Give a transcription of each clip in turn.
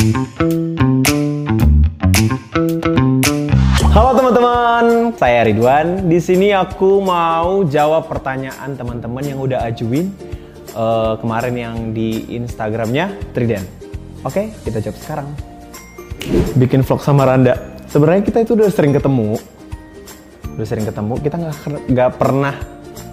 Halo teman-teman, saya Ridwan. Di sini aku mau jawab pertanyaan teman-teman yang udah ajuin uh, kemarin yang di Instagramnya Triden. Oke, kita jawab sekarang. Bikin vlog sama Randa. Sebenarnya kita itu udah sering ketemu, udah sering ketemu. Kita nggak nggak pernah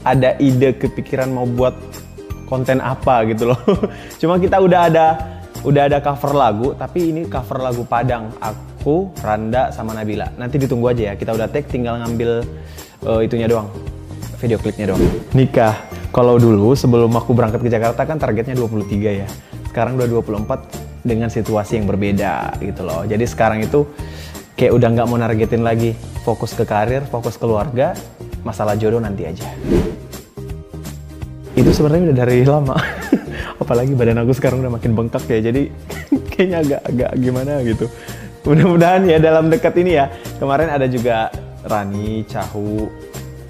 ada ide kepikiran mau buat konten apa gitu loh. Cuma kita udah ada udah ada cover lagu, tapi ini cover lagu Padang. Aku, Randa, sama Nabila. Nanti ditunggu aja ya. Kita udah take, tinggal ngambil uh, itunya doang, video klipnya doang. Nikah. Kalau dulu sebelum aku berangkat ke Jakarta kan targetnya 23 ya. Sekarang udah 24 dengan situasi yang berbeda gitu loh. Jadi sekarang itu kayak udah nggak mau nargetin lagi. Fokus ke karir, fokus keluarga, masalah jodoh nanti aja. Itu sebenarnya udah dari lama. Apalagi badan aku sekarang udah makin bengkak ya. Jadi kayaknya agak-agak gimana gitu. Mudah-mudahan ya dalam dekat ini ya. Kemarin ada juga Rani, Cahu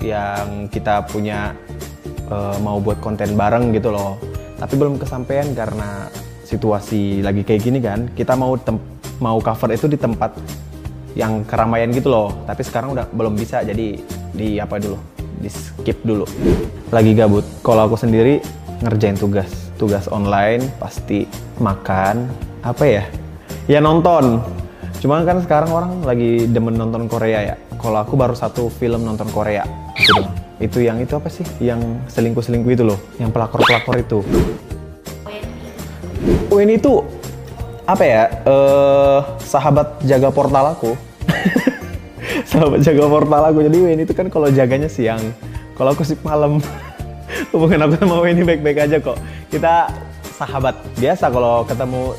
yang kita punya uh, mau buat konten bareng gitu loh. Tapi belum kesampaian karena situasi lagi kayak gini kan. Kita mau mau cover itu di tempat yang keramaian gitu loh. Tapi sekarang udah belum bisa jadi di apa dulu? Di skip dulu. Lagi gabut. Kalau aku sendiri ngerjain tugas. Tugas online pasti makan apa ya? Ya nonton Cuma kan sekarang orang lagi demen nonton Korea ya. Kalau aku baru satu film nonton Korea. Itu dong. Itu yang itu apa sih? Yang selingkuh-selingkuh itu loh. Yang pelakor-pelakor itu. Oh ini tuh apa ya? Uh, sahabat jaga portal aku. sahabat jaga portal aku. Jadi ini itu kan kalau jaganya siang. Kalau aku sih malam. Hubungan aku sama ini baik-baik aja kok. Kita sahabat biasa kalau ketemu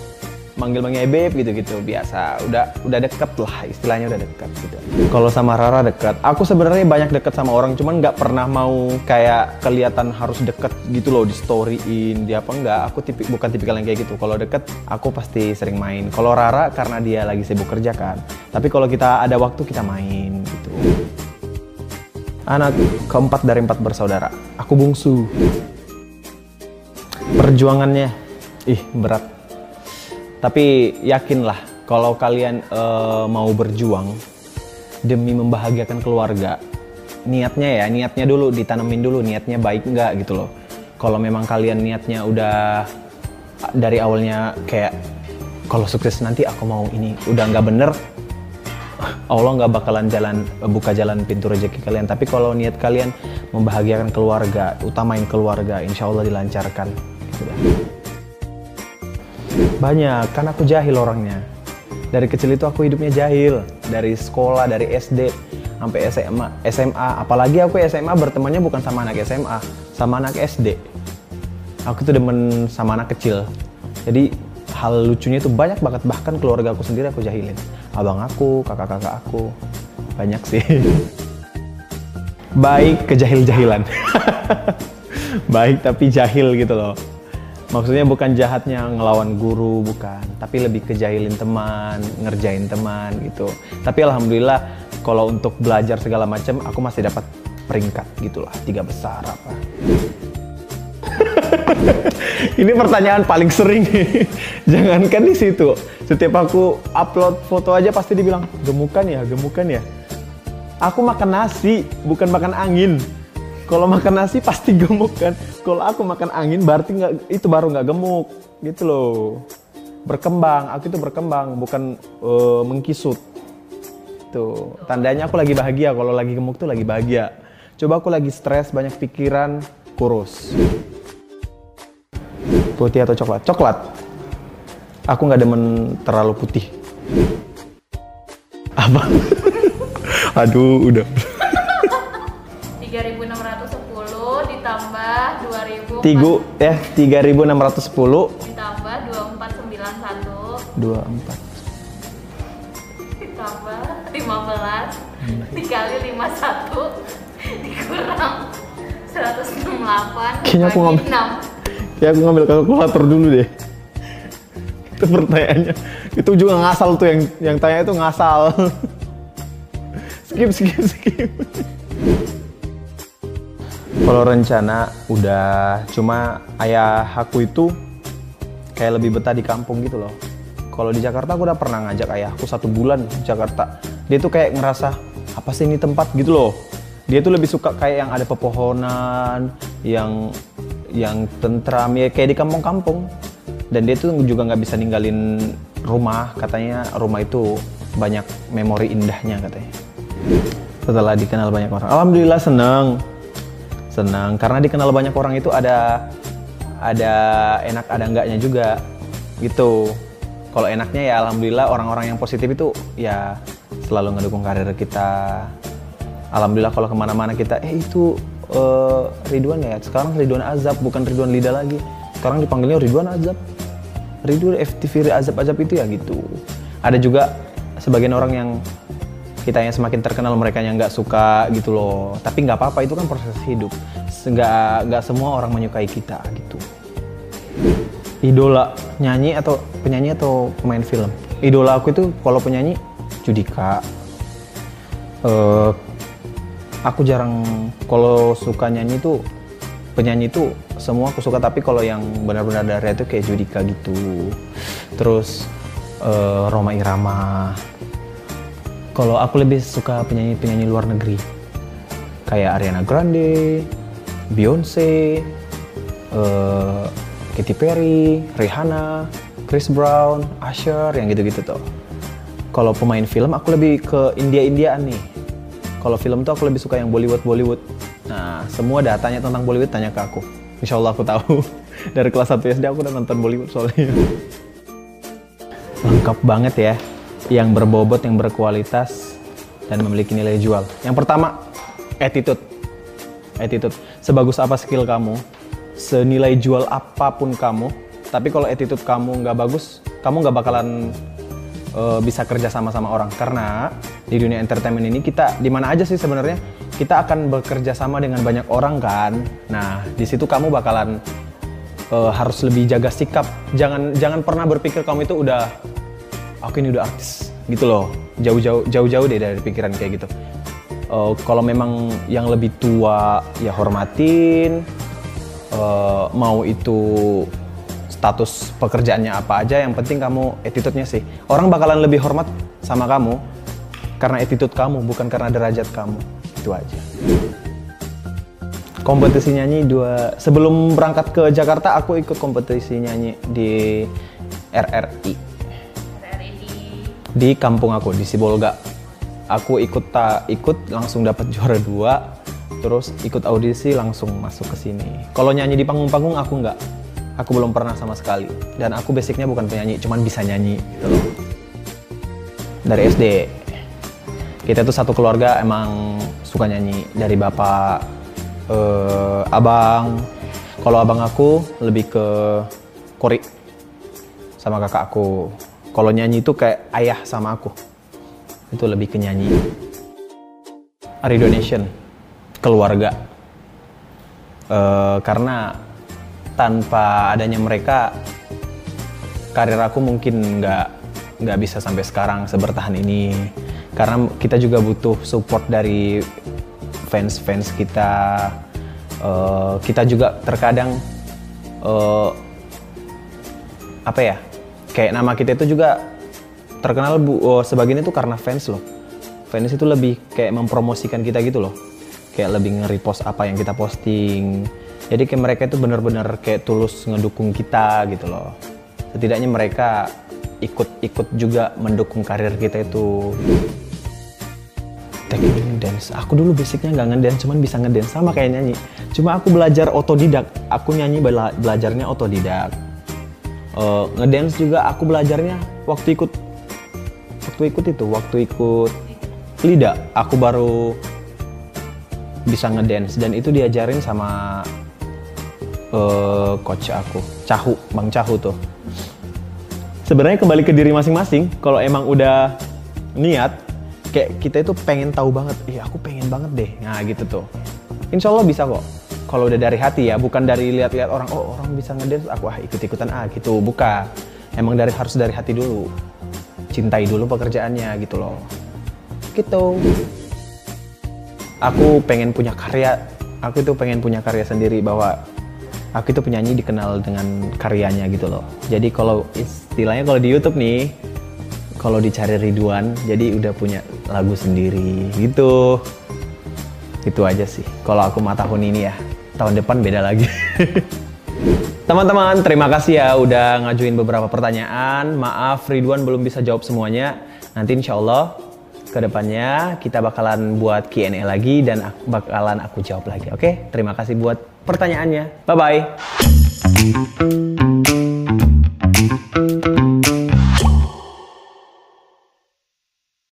manggil-manggil beb gitu-gitu biasa. Udah udah deket lah istilahnya udah deket gitu. Kalau sama Rara deket. Aku sebenarnya banyak deket sama orang cuman nggak pernah mau kayak kelihatan harus deket gitu loh di storyin di apa enggak aku tipik bukan tipikal yang kayak gitu. Kalau deket aku pasti sering main. Kalau Rara karena dia lagi sibuk kerja kan. Tapi kalau kita ada waktu kita main gitu anak keempat dari empat bersaudara. Aku bungsu. Perjuangannya ih berat. Tapi yakinlah kalau kalian uh, mau berjuang demi membahagiakan keluarga, niatnya ya, niatnya dulu ditanemin dulu, niatnya baik nggak gitu loh. Kalau memang kalian niatnya udah dari awalnya kayak kalau sukses nanti aku mau ini udah nggak bener Allah nggak bakalan jalan buka jalan pintu rezeki kalian tapi kalau niat kalian membahagiakan keluarga utamain keluarga insya Allah dilancarkan banyak, kan aku jahil orangnya. Dari kecil itu aku hidupnya jahil. Dari sekolah, dari SD, sampai SMA, SMA. Apalagi aku SMA bertemannya bukan sama anak SMA, sama anak SD. Aku tuh demen sama anak kecil. Jadi hal lucunya itu banyak banget. Bahkan keluarga aku sendiri aku jahilin. Abang aku, kakak-kakak aku. Banyak sih. Baik kejahil-jahilan. Baik tapi jahil gitu loh maksudnya bukan jahatnya ngelawan guru bukan tapi lebih kejahilin teman ngerjain teman gitu tapi alhamdulillah kalau untuk belajar segala macam aku masih dapat peringkat gitulah tiga besar apa ini pertanyaan paling sering. Jangankan di situ. Setiap aku upload foto aja pasti dibilang gemukan ya gemukan ya. Aku makan nasi bukan makan angin. Kalau makan nasi pasti gemuk kan kalau aku makan angin berarti nggak itu baru nggak gemuk gitu loh. Berkembang aku itu berkembang bukan uh, mengkisut. Tuh tandanya aku lagi bahagia. Kalau lagi gemuk tuh lagi bahagia. Coba aku lagi stres banyak pikiran kurus putih atau coklat? Coklat. Aku nggak demen terlalu putih. Apa? Aduh udah. 3610 ditambah 2000 Tigu ya 3610 ditambah 2491 24 ditambah 15 dikali 51 dikurang 168 Kayaknya aku ngambil 6 Ya aku ngambil kalkulator dulu deh. Itu pertanyaannya. Itu juga ngasal tuh yang yang tanya itu ngasal. Skip skip skip. Kalau rencana udah cuma ayah aku itu kayak lebih betah di kampung gitu loh. Kalau di Jakarta aku udah pernah ngajak ayahku satu bulan di Jakarta. Dia tuh kayak ngerasa apa sih ini tempat? gitu loh. Dia tuh lebih suka kayak yang ada pepohonan, yang yang tentram ya kayak di kampung-kampung. Dan dia tuh juga nggak bisa ninggalin rumah. Katanya rumah itu banyak memori indahnya katanya. Setelah dikenal banyak orang, alhamdulillah seneng, seneng karena dikenal banyak orang itu ada ada enak ada enggaknya juga gitu kalau enaknya ya alhamdulillah orang-orang yang positif itu ya selalu ngedukung karir kita alhamdulillah kalau ke mana-mana kita eh itu uh, Ridwan ya. Sekarang Ridwan Azab bukan Ridwan Lida lagi. Sekarang dipanggilnya Ridwan Azab. Ridwan FTV Azab Azab itu ya gitu. Ada juga sebagian orang yang kita yang semakin terkenal mereka yang nggak suka gitu loh. Tapi nggak apa-apa itu kan proses hidup. Nggak nggak semua orang menyukai kita gitu. Idola nyanyi atau penyanyi atau pemain film? Idola aku itu kalau penyanyi Judika. Uh, aku jarang kalau suka nyanyi itu penyanyi itu semua aku suka tapi kalau yang benar-benar dari itu kayak Judika gitu terus uh, Roma Irama kalau aku lebih suka penyanyi-penyanyi luar negeri kayak Ariana Grande, Beyonce, uh, Katy Perry, Rihanna, Chris Brown, Usher, yang gitu-gitu tuh. Kalau pemain film aku lebih ke India-Indiaan nih. Kalau film tuh aku lebih suka yang Bollywood-Bollywood. Nah, semua datanya tentang Bollywood tanya ke aku. Insya Allah aku tahu. Dari kelas 1 SD aku udah nonton Bollywood soalnya. Lengkap banget ya yang berbobot, yang berkualitas, dan memiliki nilai jual. Yang pertama, attitude. Attitude. Sebagus apa skill kamu, senilai jual apa pun kamu, tapi kalau attitude kamu nggak bagus, kamu nggak bakalan uh, bisa kerja sama sama orang. Karena di dunia entertainment ini kita di mana aja sih sebenarnya? Kita akan bekerja sama dengan banyak orang kan. Nah di situ kamu bakalan uh, harus lebih jaga sikap. Jangan jangan pernah berpikir kamu itu udah aku ini udah artis gitu loh. Jauh-jauh jauh-jauh deh dari pikiran kayak gitu. Uh, kalau memang yang lebih tua ya hormatin. Uh, mau itu status pekerjaannya apa aja yang penting kamu attitude-nya sih. Orang bakalan lebih hormat sama kamu karena attitude kamu bukan karena derajat kamu itu aja kompetisi nyanyi dua sebelum berangkat ke Jakarta aku ikut kompetisi nyanyi di RRI di kampung aku di Sibolga. Aku ikut tak ikut langsung dapat juara dua, terus ikut audisi langsung masuk ke sini. Kalau nyanyi di panggung-panggung aku nggak, aku belum pernah sama sekali. Dan aku basicnya bukan penyanyi, cuman bisa nyanyi gitu. Dari SD, kita tuh satu keluarga emang suka nyanyi dari bapak, eh, abang. Kalau abang aku lebih ke kori sama kakak aku kalau nyanyi itu kayak ayah sama aku. Itu lebih ke nyanyi. Ari donation, keluarga. Uh, karena tanpa adanya mereka, karir aku mungkin nggak nggak bisa sampai sekarang sebertahan ini. Karena kita juga butuh support dari fans-fans kita. Uh, kita juga terkadang uh, apa ya kayak nama kita itu juga terkenal bu oh, sebagian itu karena fans loh. Fans itu lebih kayak mempromosikan kita gitu loh. Kayak lebih nge-repost apa yang kita posting. Jadi kayak mereka itu benar-benar kayak tulus ngedukung kita gitu loh. Setidaknya mereka ikut-ikut juga mendukung karir kita itu teknik dance. Aku dulu basicnya nggak ngedance cuman bisa ngedance sama kayak nyanyi. Cuma aku belajar otodidak. Aku nyanyi bela belajarnya otodidak. Uh, ngedance juga aku belajarnya waktu ikut waktu ikut itu waktu ikut lida. Aku baru bisa ngedance dan itu diajarin sama uh, coach aku Cahu Bang Cahu tuh. Sebenarnya kembali ke diri masing-masing. Kalau emang udah niat kayak kita itu pengen tahu banget iya aku pengen banget deh. Nah gitu tuh. Insya Allah bisa kok. Kalau udah dari hati ya bukan dari lihat-lihat orang oh orang bisa ngedance aku ah ikut-ikutan ah gitu. Buka. Emang dari harus dari hati dulu. Cintai dulu pekerjaannya gitu loh. Gitu. Aku pengen punya karya. Aku itu pengen punya karya sendiri bahwa aku itu penyanyi dikenal dengan karyanya gitu loh. Jadi kalau istilahnya kalau di YouTube nih kalau dicari Ridwan jadi udah punya lagu sendiri gitu. Itu aja sih kalau aku mah tahun ini ya. Tahun depan beda lagi. Teman-teman terima kasih ya udah ngajuin beberapa pertanyaan. Maaf Ridwan belum bisa jawab semuanya. Nanti insya Allah ke depannya kita bakalan buat Q&A lagi dan bakalan aku jawab lagi oke? Terima kasih buat pertanyaannya. Bye bye